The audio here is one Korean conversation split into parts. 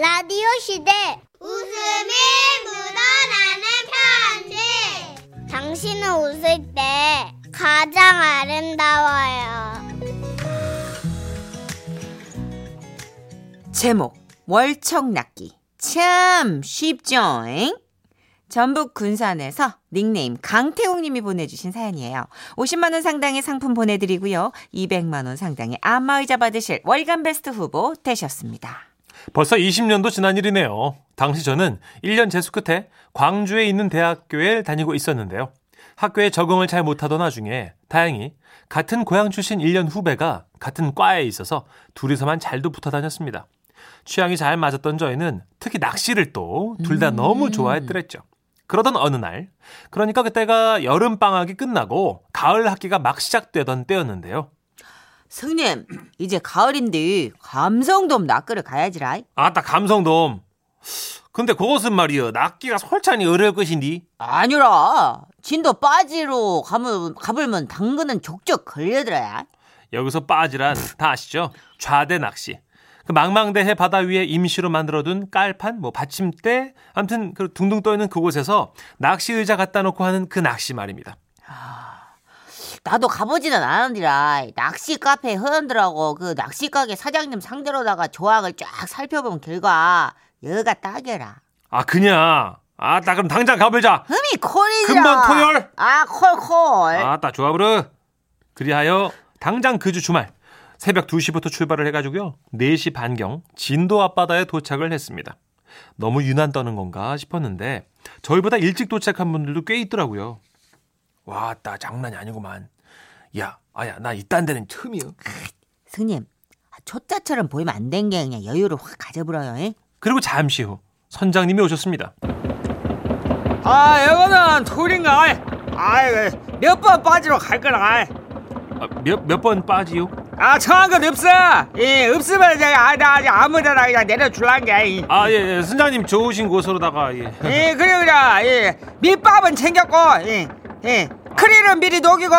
라디오 시대 웃음이 묻어나는 편지 당신은 웃을 때 가장 아름다워요 제목 월척낚기 참 쉽죠? 잉? 전북 군산에서 닉네임 강태웅님이 보내주신 사연이에요. 50만 원 상당의 상품 보내드리고요. 200만 원 상당의 안마의자 받으실 월간 베스트 후보 되셨습니다. 벌써 20년도 지난 일이네요. 당시 저는 1년 재수 끝에 광주에 있는 대학교에 다니고 있었는데요. 학교에 적응을 잘 못하던 와중에 다행히 같은 고향 출신 1년 후배가 같은 과에 있어서 둘이서만 잘도 붙어 다녔습니다. 취향이 잘 맞았던 저희는 특히 낚시를 또 둘 다 너무 좋아했더랬죠. 그러던 어느 날, 그러니까 그때가 여름 방학이 끝나고 가을 학기가 막 시작되던 때였는데요. 성님, 이제 가을인데 감성돔 낚으러 가야지라. 아따 감성돔. 근데 그것은 말이여 낚기가 솔찬히 어려울 것인디. 아니라 진도 빠지로 가면 가불면 당근은 족족 걸려들어야. 여기서 빠지란 다 아시죠? 좌대 낚시. 그 망망대해 바다 위에 임시로 만들어둔 깔판, 뭐 받침대, 아무튼 그 둥둥 떠 있는 그곳에서 낚시 의자 갖다 놓고 하는 그 낚시 말입니다. 나도 가보지는 않았니라. 낚시 카페 회원들하고 그 낚시 가게 사장님 상대로다가 조항을 쫙 살펴본 결과 여가 딱이라. 아 그냥. 아따 그럼 당장 가보자. 흠이 콜이라. 금번 토요일. 아 콜콜. 아따 좋아부르. 그리하여 당장 그 주 주말 새벽 2시부터 출발을 해가지고요. 4시 반경 진도 앞바다에 도착을 했습니다. 너무 유난 떠는 건가 싶었는데 저희보다 일찍 도착한 분들도 꽤 있더라고요. 와 따 장난이 아니구만. 야, 아야 나 이딴 데는 처음이요. 스님, 초짜처럼 보이면 안 된 게 그냥 여유를 확 가져버려요. 잉? 그리고 잠시 후 선장님이 오셨습니다. 아, 이거는 툴인가? 아, 몇번 빠지러 갈 거라. 아, 몇몇 번 빠지요? 아, 청한 건 없어. 예, 없으면 이제 아, 나 아직 아무데나 그냥 내려줄란 게. 아, 예, 예, 선장님 좋으신 곳으로다가 예. 예, 그래 그래. 예, 밑밥은 챙겼고, 예, 예, 크릴은 미리 녹이고,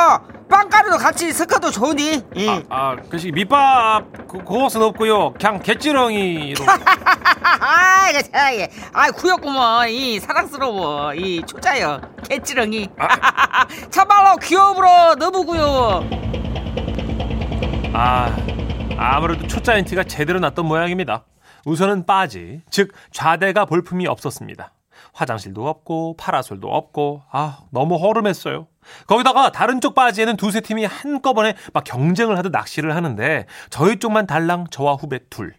빵가루도 같이 섞어도 좋으니. 예. 아, 아, 그시 밑밥 그, 그것은 없고요. 그냥 갯지렁이로. 아, 이거 참, 예. 아, 구였구먼. 이 사랑스러워. 이 초짜요. 개찌렁이. 참말로 귀여우로 너무 구여워. 아, 아무래도 초짜인 티가 제대로 났던 모양입니다. 우선은 빠지, 즉 좌대가 볼품이 없었습니다. 화장실도 없고 파라솔도 없고 아 너무 허름했어요. 거기다가 다른 쪽 바지에는 두세 팀이 한꺼번에 막 경쟁을 하듯 낚시를 하는데 저희 쪽만 달랑 저와 후배 둘.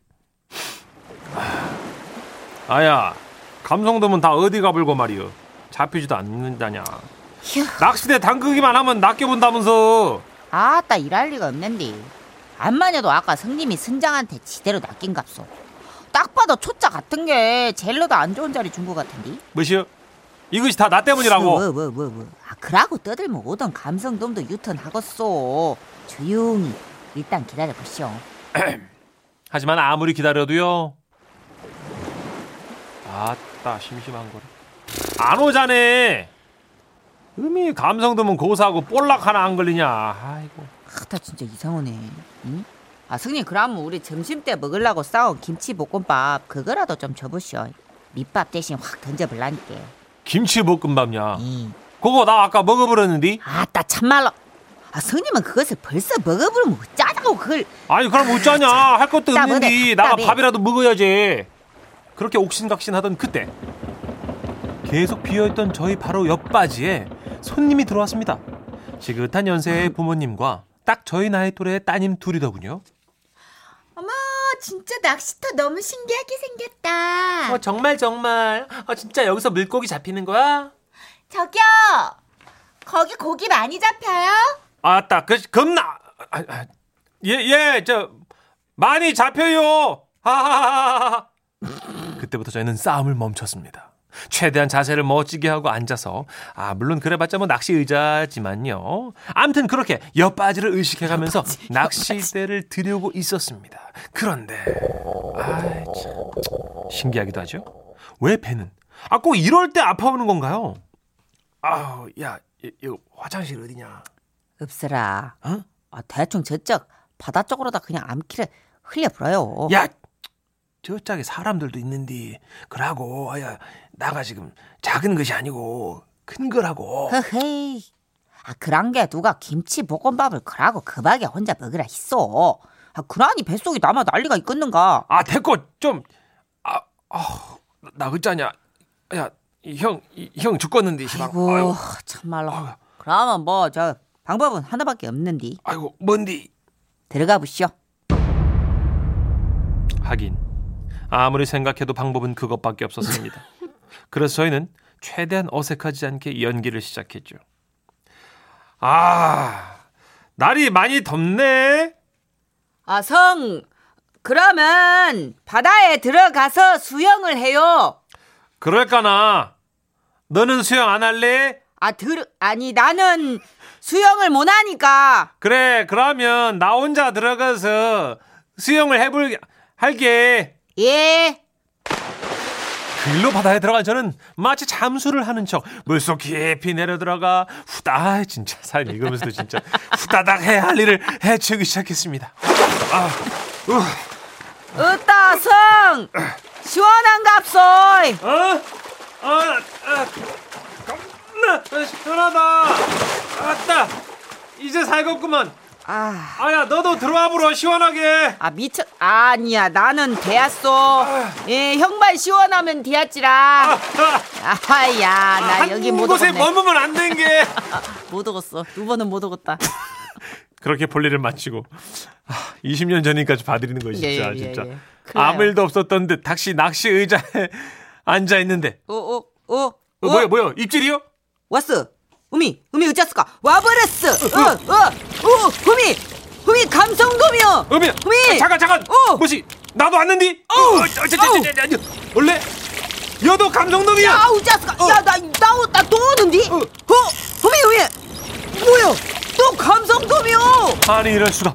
아, 아야 감성돔은 다 어디 가불고 말이여 잡히지도 않는다냐. 낚시대 담그기만 하면 낚여본다면서. 아따 일할 리가 없는데. 안만 해도 아까 성님이 선장한테 지대로 낚인 갑소. 딱 봐도 초짜 같은 게 젤로도 안 좋은 자리 준 것 같은데. 뭐시여? 이것이 다 나 때문이라고. 뭐, 뭐, 뭐, 뭐. 아, 그라고 떠들면 오던 감성돔도 유턴하겠소. 조용히 일단 기다려보시오. 하지만 아무리 기다려도요. 아따 심심한 거라. 안 오자네. 음이 감성도면 고사하고 볼락 하나 안 걸리냐. 아이고. 아따 진짜 이상하네. 응? 아 성님 그러면 우리 점심 때 먹으려고 싸운 김치 볶음밥 그거라도 좀 줘보시오. 밑밥 대신 확 던져볼라니까. 김치 볶음밥냐. 응. 그거 나 아까 먹어버렸는데. 아따 참말로. 아 성님은 그것을 벌써 먹어버리면 짜다고 그걸. 아니 그럼 어쩌냐. 할 것도 없는데 나가. 밥이라도 먹어야지. 그렇게 옥신각신 하던 그때 계속 비어있던 저희 바로 옆바지에 손님이 들어왔습니다. 지긋한 연세의 부모님과 딱 저희 나이 또래의 따님 둘이더군요. 어머 진짜 낚시터 너무 신기하게 생겼다. 어, 정말 정말. 어, 진짜 여기서 물고기 잡히는 거야? 저기요. 거기 고기 많이 잡혀요? 아따, 그 겁나. 아, 아, 예, 예, 저 많이 잡혀요. 하하하하. 그때부터 저희는 싸움을 멈췄습니다. 최대한 자세를 멋지게 하고 앉아서 아 물론 그래봤자 뭐 낚시 의자지만요. 아무튼 그렇게 옆바지를 의식해가면서 낚싯대를 들여고 있었습니다. 그런데 아 참, 신기하기도 하죠. 왜 배는 아 꼭 이럴 때 아파오는 건가요? 아우 야 이, 이 화장실 어디냐? 없으라. 어? 아, 대충 저쪽 바다 쪽으로다 그냥 암키를 흘려버려요. 야 저짝에 사람들도 있는데 그러고 아야 나가 지금 작은 것이 아니고 큰 거라고. 허헤이. 아, 그런 게 누가 김치 볶음밥을 그라고 급하게 혼자 먹으라 했어. 아, 그러니 뱃속이 남아 난리가 있겠는가. 아 됐고 좀 아, 아, 나 그짜냐? 야, 형, 형 죽겠는데 시방. 아이고, 아이고, 참말로. 아이고. 그러면 뭐, 저, 방법은 하나밖에 없는디. 아이고, 뭔디? 들어가 보시오. 하긴 아무리 생각해도 방법은 그것밖에 없었습니다. 그래서 저희는 최대한 어색하지 않게 연기를 시작했죠. 아, 날이 많이 덥네. 아, 성, 그러면 바다에 들어가서 수영을 해요. 그럴까나. 너는 수영 안 할래? 아, 들, 아니, 나는 수영을 못 하니까. 그래, 그러면 나 혼자 들어가서 수영을 해볼 할게. 예. 그 일로 바다에 들어간 저는 마치 잠수를 하는 척 물속 깊이 내려 들어가 후다 아, 진짜 사연 읽으면서도 진짜 후다닥 해야 할 일을 해치우기 시작했습니다. 아, 우, 으따, 성! 시원한 값소! 어? 아, 아, 겁나 시원하다. 아따, 이제 살겠구만. 아, 아야, 너도 들어와 보러 시원하게. 아, 미쳐. 아니야, 나는 대았어. 예, 형만 시원하면 대았지라. 아야, 나 여기 한못 곳에 오겠네. 머무면 안 된 게. 못 오겠어. 두 번은 못 오겠다. 그렇게 볼일을 마치고 아, 20년 전이니까 봐드리는 거 진짜 예, 예, 진짜 예. 아무. 일도 없었던 듯 닥시 낚시 의자에 앉아 있는데 오, 오, 오. 어, 뭐야 뭐야 입질이요? 왔어. 우미, 우미 어쩌스까? 와버렸어. 어, 어, 오, 우미, 우미 감성돔이요. 어미 우미. 잠깐 잠깐 어. 뭐지 나도 왔는디 어, 어, 원래 여도 감성돔이야 야, 우짜스까? 야, 나, 나, 나또 오는디? 어, 우미, 우미. 뭐야? 또 감성돔이요. 아니 이럴 수가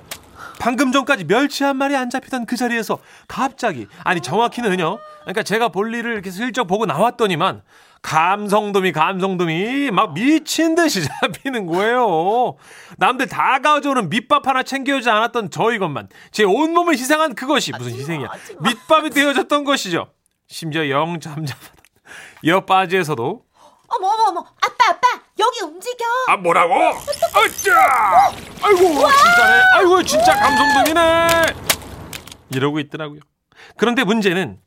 방금 전까지 멸치 한 마리 안 잡히던 그 자리에서 갑자기 아니 정확히는요 그러니까 제가 볼일을 이렇게 슬쩍 보고 나왔더니만 감성돔이 감성돔이 막 미친 듯이 잡히는 거예요 남들 다 가져오는 밑밥 하나 챙겨오지 않았던 저 이것만 제 온몸을 희생한 그것이 무슨 희생이야 밑밥이 되어졌던 것이죠 심지어 영 잠잠하던 옆 바지에서도 어머, 어머, 어머. 아빠, 아빠. 여기 움직여. 아 뭐라고? 아짜! 아이고 진짜네. 아이고 진짜 감성돔이네. 이러고 있더라고요. 그런데 문제는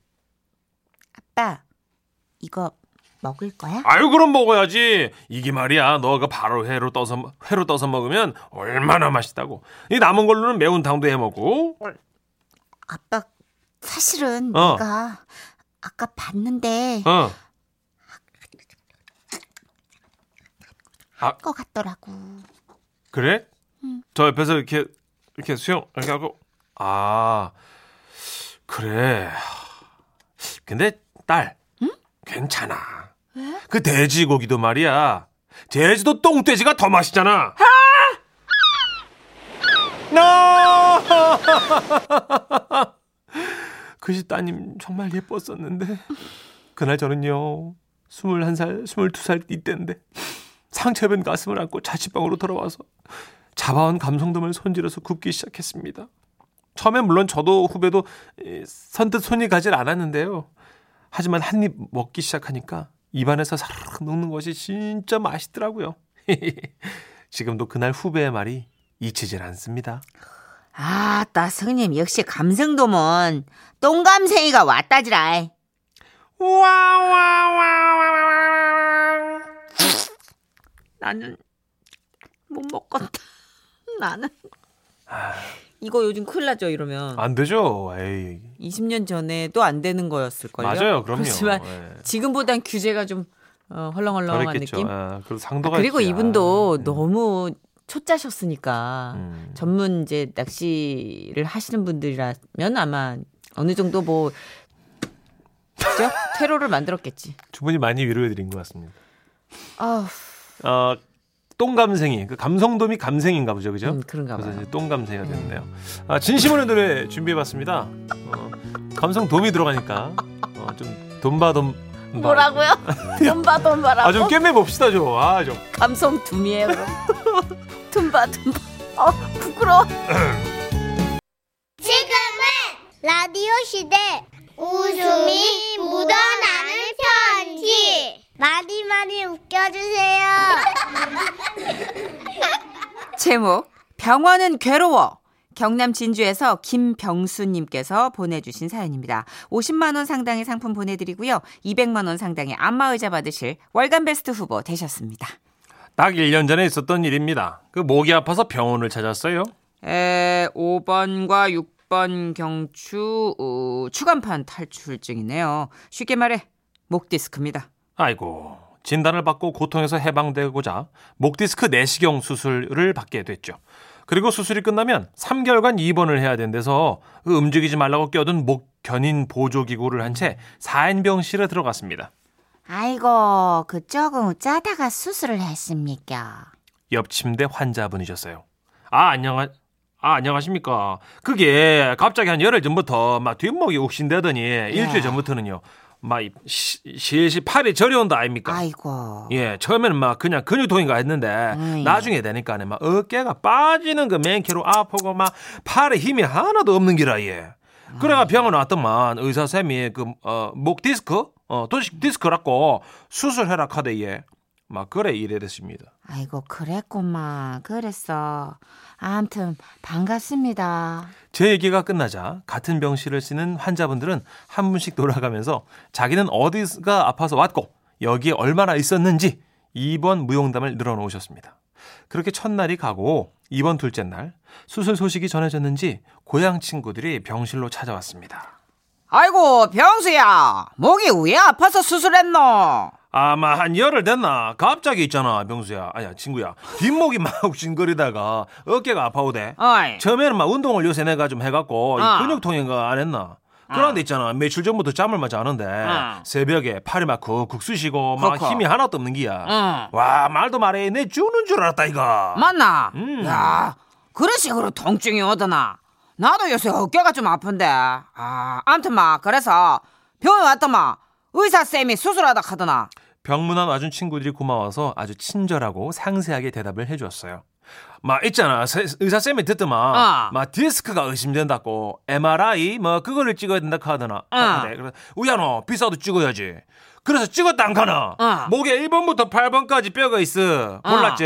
아빠, 이거 먹을 거야? 아유 그럼 먹어야지. 이게 말이야. 너가 바로 회로 떠서 회로 떠서 먹으면 얼마나 맛있다고. 이 남은 걸로는 매운탕도 해 먹고. 아빠, 사실은 어. 내가 아까 봤는데 어. 것 같더라고. 그래? 저 옆에서 이렇게 이렇게 수영 이렇게 하고 아 그래. 근데 딸 괜찮아. 그 돼지고기도 말이야. 제주도 똥돼지가 더 맛있잖아. 나. 그시 따님 정말 예뻤었는데 그날 저는요 21살, 22살 이때인데 상처입은 가슴을 안고 자취방으로 돌아와서 잡아온 감성돔을 손질해서 굽기 시작했습니다. 처음엔 물론 저도 후배도 이, 선뜻 손이 가질 않았는데요. 하지만 한 입 먹기 시작하니까 입안에서 사르르 녹는 것이 진짜 맛있더라고요. 지금도 그날 후배의 말이 잊히질 않습니다. 아, 따 성님 역시 감성돔은 똥감생이가 왔다지라. 와와와와와 나는 못 먹겠다. 나는 이거 요즘 큰일 나죠 이러면. 안 되죠. 에이. 20년 전에도 안 되는 거였을 걸요. 맞아요. 그럼요. 그렇지만 예. 지금보단 규제가 좀 어, 헐렁헐렁한 그랬겠죠. 느낌. 아, 그리고 상도가 그리고 있지. 이분도 아, 너무 초짜셨으니까 음. 전문 이제 낚시를 하시는 분들이라면 아마 어느 정도 뭐 그죠? 퇴로를 만들었겠지. 충분히 많이 위로해 드린 것 같습니다. 아, 어, 똥감생이 그 감성돔이 감생인가 보죠, 그죠? 음, 그런가 그래서 봐요. 이제 똥감생이가 됐네요. 아, 진심으로 노래 준비해봤습니다. 어, 감성돔이 들어가니까 어, 좀 돈바돔 뭐라고요? 돈바 돈바라고? 아좀 꿰매 봅시다 좀. 아 좀. 감성 둠이에요. 둠바 둠바. 어 부끄러워. 지금은 라디오 시대 웃음이 묻어나는 편지. 많이 많이 웃겨주세요. 제목 병원은 괴로워. 경남 진주에서 김병수님께서 보내주신 사연입니다. 50만 원 상당의 상품 보내드리고요. 200만 원 상당의 안마의자 받으실 월간 베스트 후보 되셨습니다. 딱 1년 전에 있었던 일입니다. 그 목이 아파서 병원을 찾았어요. 에, 5번과 6번 경추 어, 추간판 탈출증이네요. 쉽게 말해 목 디스크입니다. 아이고 진단을 받고 고통에서 해방되고자 목디스크 내시경 수술을 받게 됐죠. 그리고 수술이 끝나면 3개월간 입원을 해야 된대서 그 움직이지 말라고 껴둔 목 견인 보조 기구를 한 채 4인병실에 들어갔습니다. 아이고, 그 조금 짜다가 수술을 했습니까? 옆 침대 환자분이셨어요. 아 안녕하 아 안녕하십니까. 그게 갑자기 한 열흘 전부터 막 뒷목이 욱신대더니 일주일 전부터는요. 막 이- 시- 실시 팔이 저려온다 아닙니까? 아이고. 예, 처음에는 막 그냥 근육통인가 했는데 음, 예. 나중에 되니까는 막 어깨가 빠지는 그 맨키로 아프고 막 팔에 힘이 하나도 없는 기라 예. 그래가 병원 왔더만 의사 쌤이 그어목 디스크 어 도식 디스크라고 수술해라 카대 예. 막 그래 이래 됐습니다. 아이고, 그랬구만. 그랬어. 아무튼, 반갑습니다. 제 얘기가 끝나자 같은 병실을 쓰는 환자분들은 한 분씩 돌아가면서 자기는 어디가 아파서 왔고 여기에 얼마나 있었는지 2번 무용담을 늘어놓으셨습니다. 그렇게 첫날이 가고 이번 둘째 날 수술 소식이 전해졌는지 고향 친구들이 병실로 찾아왔습니다. 아이고 병수야 목이 왜 아파서 수술했노? 아마 한 열흘 됐나? 갑자기 있잖아, 병수야. 아니야, 친구야. 뒷목이 막 욱신거리다가 어깨가 아파오대. 어이 처음에는 막 운동을 요새 내가 좀 해갖고 이 어. 근육통인가 안 했나? 그런데 있잖아 며칠 전부터 잠을 막 자는데 어. 새벽에 팔이 막 쿡쿡 쑤시고 막 쿡쿡. 힘이 하나도 없는 기야. 응. 와 말도 말해 내 죽는 줄 알았다 이거. 맞나? 음. 야 그런 식으로 통증이 오더나 나도 요새 어깨가 좀 아픈데 아 암튼 막 그래서 병원 왔더만 의사 쌤이 수술하다 하더나 병문안 와준 친구들이 고마워서 아주 친절하고 상세하게 대답을 해주었어요. 막 있잖아 세- 의사 쌤이 듣더만 어. 막 디스크가 의심된다고 MRI 뭐 그거를 찍어야 된다 하더나. 어. 하대. 그래서 우야노 비싸도 찍어야지. 그래서 찍었다 안 가나? 어. 목에 1번부터 8번까지 뼈가 있어. 몰랐지?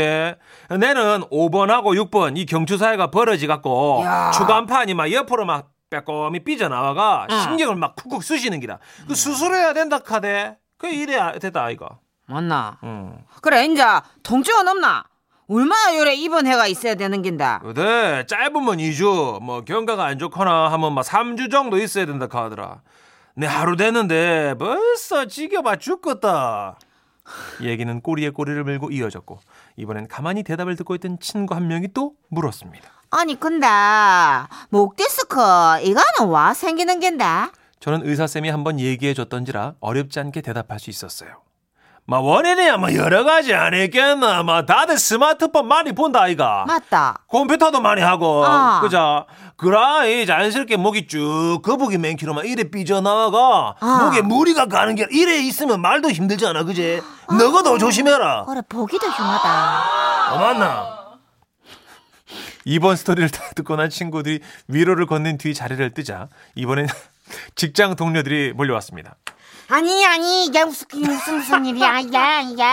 내는 5번하고 6번 이 경추 사이가 벌어지 갖고 야. 추간판이 막 옆으로 막 빼꼼히 삐져나와가 어. 신경을 막 쿡쿡 쑤시는 기라. 그 수술해야 된다 카대. 그 이래 됐다 아이가. 맞나? 응. 그래 이제 통증은 없나? 얼마나 요래 입원해가 있어야 되는 긴다 그래 짧으면 2주 뭐 경과가 안 좋거나 하면 막 3주 정도 있어야 된다 카더라. 내 하루 됐는데 벌써 지겨봐 죽겠다. 얘기는 꼬리에 꼬리를 물고 이어졌고 이번엔 가만히 대답을 듣고 있던 친구 한 명이 또 물었습니다. 아니, 근데, 목 디스크, 이거는 와 생기는 겐데? 저는 의사쌤이 한번 얘기해 줬던지라 어렵지 않게 대답할 수 있었어요. 막 원인이야 뭐 여러 가지 아니겠나. 막 다들 스마트폰 많이 본다 아이가. 맞다. 컴퓨터도 많이 하고 어. 그자 그라이 자연스럽게 목이 쭉 거북이 맨키로만 이래 삐져나와가 어. 목에 무리가 가는 게 이래 있으면 말도 힘들잖아 그제 너도 조심해라 그래, 보기도 흉하다. 어, 맞나 이번 스토리를 다 듣고 난 친구들이 위로를 건넨 뒤 자리를 뜨자 이번엔 직장 동료들이 몰려왔습니다 아니, 아니, 이게 무슨, 무슨, 무슨 일이야, 이게, 이게.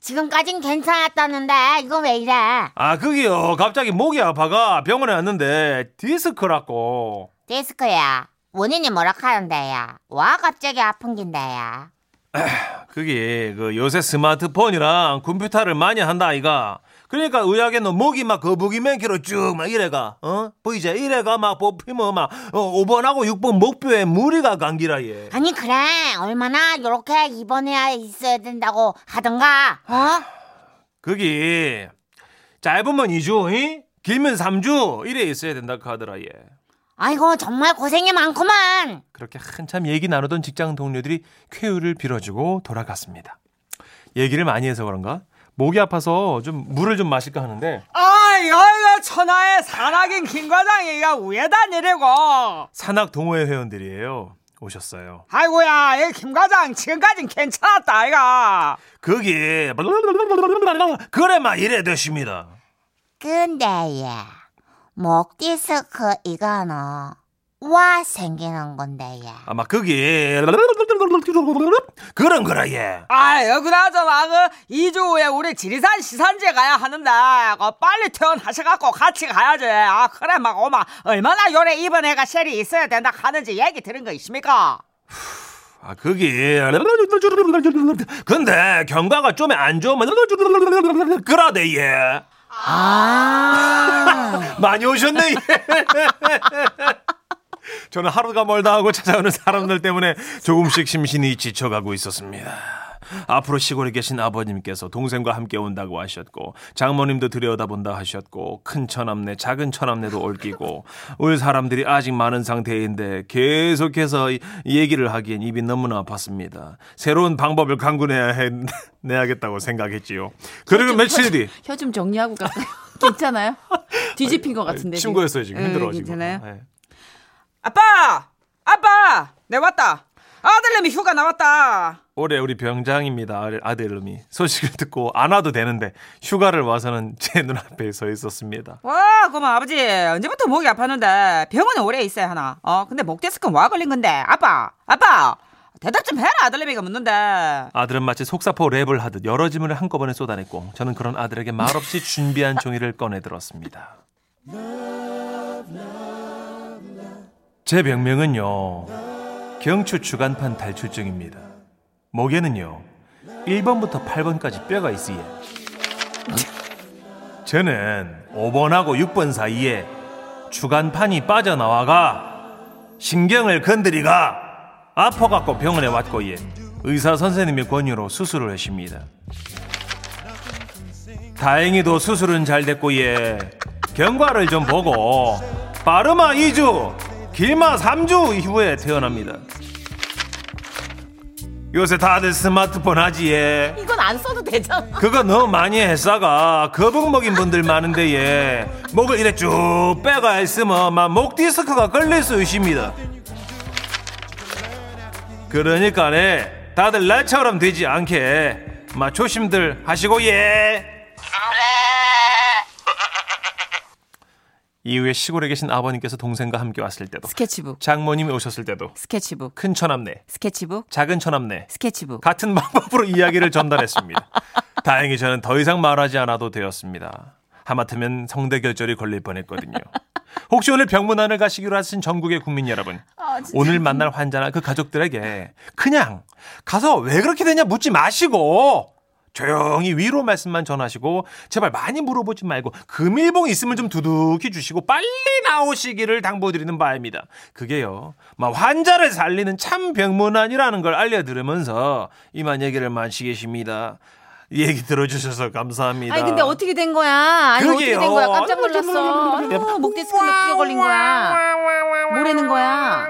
지금까진 괜찮았다는데, 이거 왜 이래? 아 그게요 갑자기 목이 아파가 병원에 왔는데 디스크라고 디스크야. 원인이 뭐라 하는데야? 와, 갑자기 아픈 긴데야? 그게 그 요새 스마트폰이랑 컴퓨터를 많이 한다 아이가 그러니까 의학에는 목이 막 거북이 맨키로 쭉 막 이래가 어 보이지 이래가 막 뽑히면 막 어, 5번하고 6번 목뼈에 무리가 감기라 얘 아니, 그래. 얼마나 이렇게 입원해야 있어야 된다고 하던가, 어? 그게 짧으면 2주 이? 길면 3주 이래 있어야 된다 하더라 얘 아이고, 정말 고생이 많구만. 그렇게 한참 얘기 나누던 직장 동료들이 쾌유를 빌어주고 돌아갔습니다 얘기를 많이 해서 그런가 목이 아파서 좀 물을 좀 마실까 하는데. 아이 여기가 천하의 산악인 김과장이가 내리고. 산악 동호회 회원들이에요. 오셨어요. 아이고야 이 김과장 지금까진 괜찮았다 아이가. 그게 그래 막 이래 되십니다. 근데, 얘, 목 디스크, 이거는 와 생기는 건데 예. 아마 그게 그런 거라 예. 아유 그나저나 그 2주 후에 우리 지리산 시산제 가야 하는데 그 빨리 퇴원하셔갖고 같이 가야지 아 그래 막 오마 얼마나 요래 입은 애가 셀이 있어야 된다 하는지 얘기 들은 거 있습니까? 아 그게 근데 경과가 좀 안 좋으면 그러대 예. 아. 많이 오셨네. 예. 저는 하루가 멀다 하고 찾아오는 사람들 때문에 조금씩 심신이 지쳐가고 있었습니다. 앞으로 시골에 계신 아버님께서 동생과 함께 온다고 하셨고 장모님도 들여다본다 하셨고 큰 처남네 작은 처남네도 옮기고 올 사람들이 아직 많은 상태인데 계속해서 이 얘기를 하기엔 입이 너무나 아팠습니다. 새로운 방법을 강구내야 해, 내야겠다고 생각했지요. 그리고 며칠 뒤 혀 좀 정리하고 갈까요? 괜찮아요? 뒤집힌 것 같은데. 친구였어요 지금 예, 힘들어 지금. 괜찮아요? 네. 아빠! 아빠! 내 왔다. 아들내미 휴가 나왔다. 올해 우리 병장입니다 아들- 아들놈이. 소식을 듣고 안 와도 되는데 휴가를 와서는 제 눈앞에 서 있었습니다. 와 고마 아버지. 언제부터 목이 아팠는데 병원에 오래 있어야 하나? 어 근데 목 디스크는 와 걸린 건데. 아빠! 아빠! 대답 좀 해라 아들내미가 묻는데. 아들은 마치 속사포 랩을 하듯 여러 질문을 한꺼번에 쏟아냈고 저는 그런 아들에게 말없이 준비한 종이를 꺼내 들었습니다. 제 병명은요. 경추 주간판 탈출증입니다. 목에는요. 1번부터 8번까지 뼈가 있으예. 저는 5번하고 6번 사이에 주간판이 빠져나와가 신경을 건드리가 아파갖고 병원에 왔고 예 의사 선생님의 권유로 수술을 했습니다. 다행히도 수술은 잘 됐고 예 경과를 좀 보고 빠르마 2주 길마 3주 이후에 태어납니다. 요새 다들 스마트폰 하지 예. 이건 안 써도 되잖아. 그거 너무 많이 했다가 거북 먹인 분들 많은데 예 목을 이래 쭉 빼가 있으면 막 목 디스크가 걸릴 수 있습니다 그러니까 네 다들 나처럼 되지 않게 막 조심들 하시고 예 이후에 시골에 계신 아버님께서 동생과 함께 왔을 때도 스케치북, 장모님이 오셨을 때도 스케치북, 큰 처남네 스케치북, 작은 처남네 스케치북. 같은 방법으로 이야기를 전달했습니다. 다행히 저는 더 이상 말하지 않아도 되었습니다. 하마터면 성대 결절이 걸릴 뻔했거든요. 혹시 오늘 병문안을 가시기로 하신 전국의 국민 여러분, 오늘 만날 환자나 그 가족들에게 그냥 가서 왜 그렇게 되냐 묻지 마시고 조용히 위로 말씀만 전하시고 제발 많이 물어보지 말고 금일봉 있으면 좀 두둑히 주시고 빨리 나오시기를 당부드리는 바입니다. 그게요, 막 환자를 살리는 참 병문안이라는 걸 알려드리면서 이만 얘기를 마치겠습니다 얘기 들어주셔서 감사합니다. 아니 근데 어떻게 된 거야? 아니 그러게요. 어떻게 된 거야? 깜짝 놀랐어. 목 디스크는 어떻게 걸린 거야? 뭐라는 거야?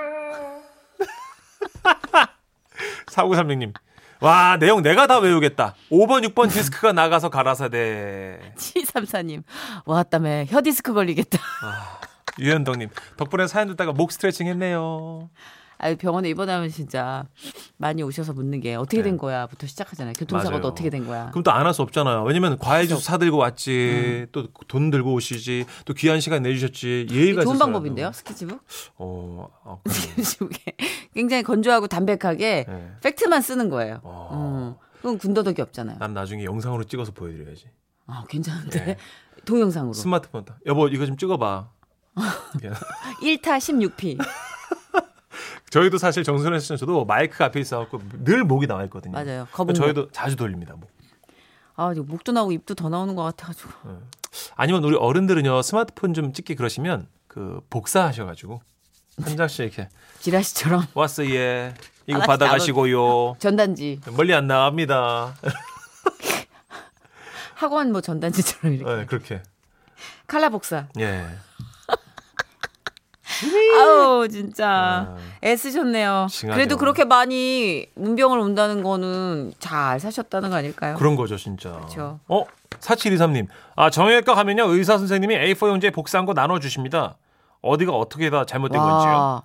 4936님. 와, 내용 내가 다 외우겠다. 5번, 6번 디스크가 나가서 가라사대. 734님 왔다며 혀 디스크 걸리겠다. 유현덕님. 덕분에 사연 듣다가 목 스트레칭 했네요. 아유 병원에 입원하면 진짜 많이 오셔서 묻는 게 어떻게 된 거야부터 시작하잖아요. 교통사고도 네. 맞아요. 어떻게 된 거야? 그럼 또 안 할 수 없잖아요. 왜냐면 과일 주스 사들고 왔지. 또돈 들고 오시지. 또 귀한 시간 내주셨지. 예의가 좋은 있었어요. 방법인데요, 스케치북? 어, 아, 그래요? 스케치북에 굉장히 건조하고 담백하게 네. 팩트만 쓰는 거예요. 어. 음, 그건 군더더기 없잖아요. 난 나중에 영상으로 찍어서 보여드려야지. 아, 괜찮은데 네. 동영상으로 스마트폰. 다 여보, 이거 좀 찍어봐. 1타 16p 저희도 사실 정선혜 씨는 저도 마이크 앞에 있어갖고 늘 목이 나와 있거든요. 맞아요. 거북목. 저희도 자주 돌립니다. 목. 아, 목도 나오고 입도 더 나오는 것 같아가지고. 아니면 우리 어른들은요 스마트폰 좀 찍기 그러시면 그 복사하셔가지고 한 장씩 이렇게 지라시처럼 왔어 예 이거 하나씩 받아가시고요 전단지 멀리 안 나갑니다. 학원 뭐 전단지처럼 이렇게 네, 그렇게 칼라 복사. 예 아우 진짜 아. 애쓰셨네요. 징하죠. 그래도 그렇게 많이 문병을 온다는 거는 잘 사셨다는 거 아닐까요? 그런 거죠 진짜. 그쵸. 어 4723님 아 정형외과 가면요 의사 선생님이 A4 용지에 복사한 거 나눠 주십니다. 어디가 어떻게 다 잘못된 건지요? 와,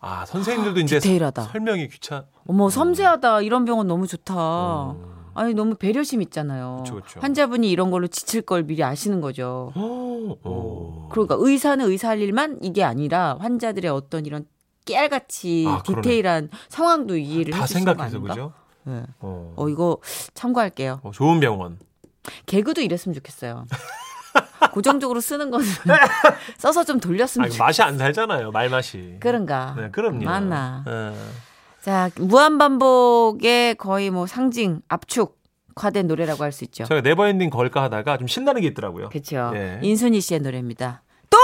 아 선생님들도 이제 디테일하다. 설명이 귀찮. 어머 섬세하다. 이런 병원 너무 좋다. 음. 아니 너무 배려심 있잖아요. 그쵸, 그쵸. 환자분이 이런 걸로 지칠 걸 미리 아시는 거죠. 어. 그러니까 의사는 의사 할 일만 이게 아니라 환자들의 어떤 이런 깨알같이 아. 디테일한 상황도 이해를 다 생각해서? 그죠? 네. 어. 어 이거 참고할게요. 어, 좋은 병원. 개그도 이랬으면 좋겠어요. 고정적으로 쓰는 거는 써서 좀 돌렸으면 좋겠어요. 맛이 안 살잖아요. 말 맛이. 그런가? 네, 그럼요. 맞나? 예. 자 무한 반복의 거의 뭐 상징 압축 화된 노래라고 할 수 있죠. 제가 Never Ending 걸까 하다가 좀 신나는 게 있더라고요. 그렇죠. 예. 인순이 씨의 노래입니다. 또